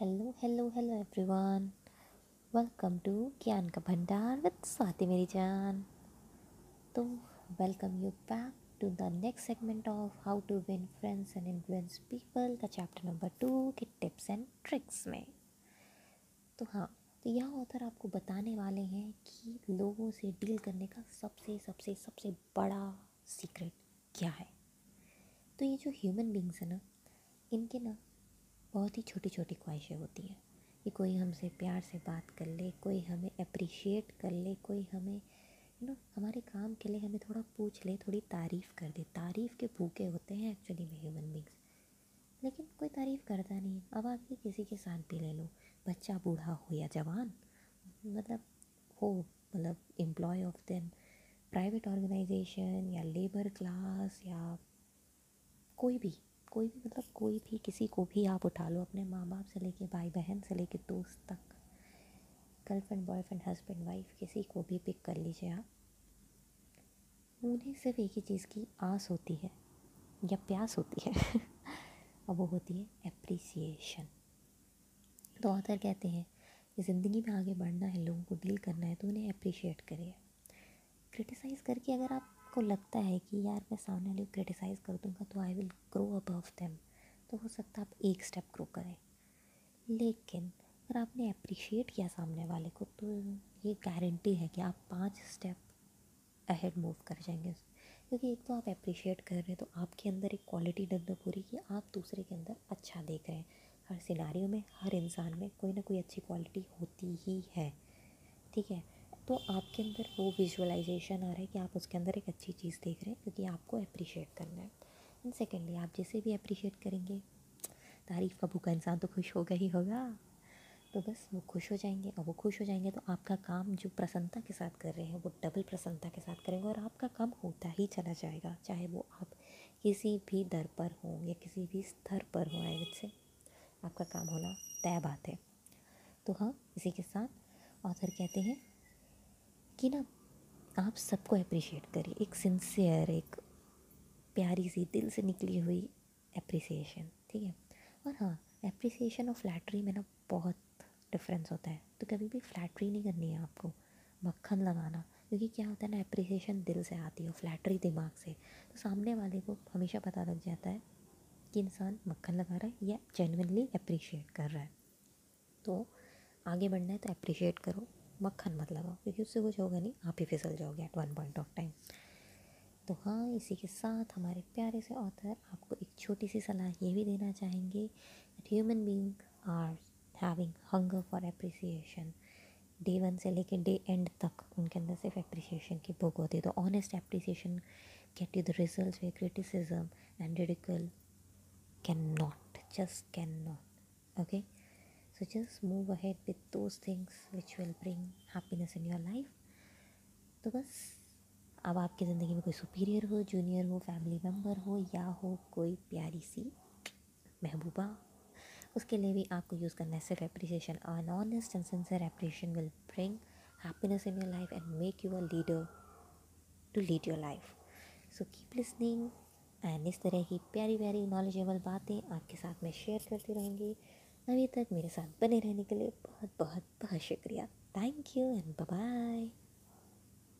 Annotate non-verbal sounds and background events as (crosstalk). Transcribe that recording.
Hello hello hello everyone welcome to ज्ञान का भंडार विद स्वाति मेरी जान तो welcome you back to the next segment of how to win friends and influence people का chapter number two के tips and tricks में. तो हाँ तो यह ऑथर आपको बताने वाले हैं कि लोगों से डील करने का सबसे सबसे सबसे बड़ा सीक्रेट क्या है? तो ये जो ह्यूमन बींग्स है ना, इनके ना बहुत ही छोटी छोटी ख्वाहिशें होती हैं कि कोई हमसे प्यार से बात कर ले, कोई हमें अप्रिशिएट कर ले, कोई हमें यू नो हमारे काम के लिए हमें थोड़ा पूछ ले, थोड़ी तारीफ़ कर दे। तारीफ़ के भूखे होते हैं एक्चुअली में ह्यूमन बींग्स लेकिन कोई तारीफ़ करता नहीं अब आप ही किसी के साथ भी ले लो। बच्चा बूढ़ा हो या जवान मतलब हो मतलब employ of then private organization या लेबर क्लास या कोई भी। कोई भी मतलब कोई भी, किसी को भी आप उठा लो अपने माँ बाप से लेके भाई बहन से लेके दोस्त तक गर्लफ्रेंड बॉयफ्रेंड हस्बैंड वाइफ किसी को भी पिक कर लीजिए आप। उन्हें सिर्फ़ एक ही चीज़ की आस होती है, या प्यास होती है, (laughs) और वो होती है अप्रिसिएशन तो ऑथर कहते हैं कि ज़िंदगी में आगे बढ़ना है, लोगों को डील करना है तो उन्हें अप्रिशिएट करिए। क्रिटिसाइज़ करके अगर आपको लगता है कि यार मैं सामने वाले क्रिटिसाइज़ कर दूँगा तो आई विल अबव देम तो हो सकता है आप एक स्टेप ग्रो करें। लेकिन अगर आपने अप्रिशिएट किया सामने वाले को तो ये गारंटी है कि आप पाँच स्टेप अहेड मूव कर जाएँगे। क्योंकि एक तो आप अप्रिशिएट कर रहे हैं तो आपके अंदर एक क्वालिटी डेवलप हो रही है कि आप दूसरे के अंदर अच्छा देख रहे हैं। हर सिनारियों में, हर इंसान में कोई ना कोई अच्छी क्वालिटी होती ही है। ठीक है? तो आपके अंदर वो विजुअलाइजेशन आ रहा है कि आप उसके अंदर एक अच्छी चीज़ देख रहे हैं, क्योंकि आपको अप्रिशिएट करना है। एंड सेकेंडली आप जैसे भी अप्रिशिएट करेंगे, तारीफ़ का भूखा इंसान तो खुश होगा ही होगा। तो बस वो खुश हो जाएँगे और वो खुश हो जाएँगे तो आपका काम जो प्रसन्नता के साथ कर रहे हैं, वो डबल प्रसन्नता के साथ करेंगे और आपका काम होता ही चला जाएगा, चाहे वो आप किसी भी दर पर हों या किसी भी स्तर पर हों आई से आपका काम होना तय बात है। तो हाँ इसी के साथ ऑथर कहते हैं कि ना, आप सबको अप्रिशिएट करिए, एक सिंसियर एक प्यारी सी, दिल से निकली हुई अप्रिसिएशन ठीक है? और हाँ अप्रिसिएशन और फ्लैटरी में ना बहुत डिफरेंस होता है। तो कभी भी फ्लैटरी नहीं करनी है आपको, मक्खन लगाना, क्योंकि क्या होता है ना अप्रिसिएशन दिल से आती है फ्लैटरी दिमाग से। तो सामने वाले को हमेशा पता लग जाता है कि इंसान मक्खन लगा रहा है या जेनविनली अप्रिशिएट कर रहा है। तो आगे बढ़ना है तो अप्रिशिएट करो, मक्खन मत लगाओ, क्योंकि उससे कुछ होगा नहीं, आप ही फिसल जाओगे at one point of time तो हाँ इसी के साथ हमारे प्यारे से ऑथर आपको एक छोटी सी सलाह ये भी देना चाहेंगे that human being are having hunger for appreciation day one से लेके डे एंड तक उनके अंदर सिर्फ़ अप्रिसिएशन की बुक होती है। तो honest appreciation get you the result we criticism and ridicule can not just can not okay so just move ahead with those things which will bring happiness in your life तो बस अब आपकी ज़िंदगी में कोई सुपीरियर हो junior हो family member हो, या हो कोई प्यारी सी महबूबा, उसके लिए भी आपको यूज़ करना है सिर्फ़ appreciation an honest and sincere appreciation will bring happiness in your life and make you a leader to lead your life. So keep listening and इस तरह की प्यारी प्यारी नॉलेजेबल बातें आपके साथ में शेयर करती रहूँगी। अभी तक मेरे साथ बने रहने के लिए बहुत बहुत बहुत शुक्रिया। Thank you and bye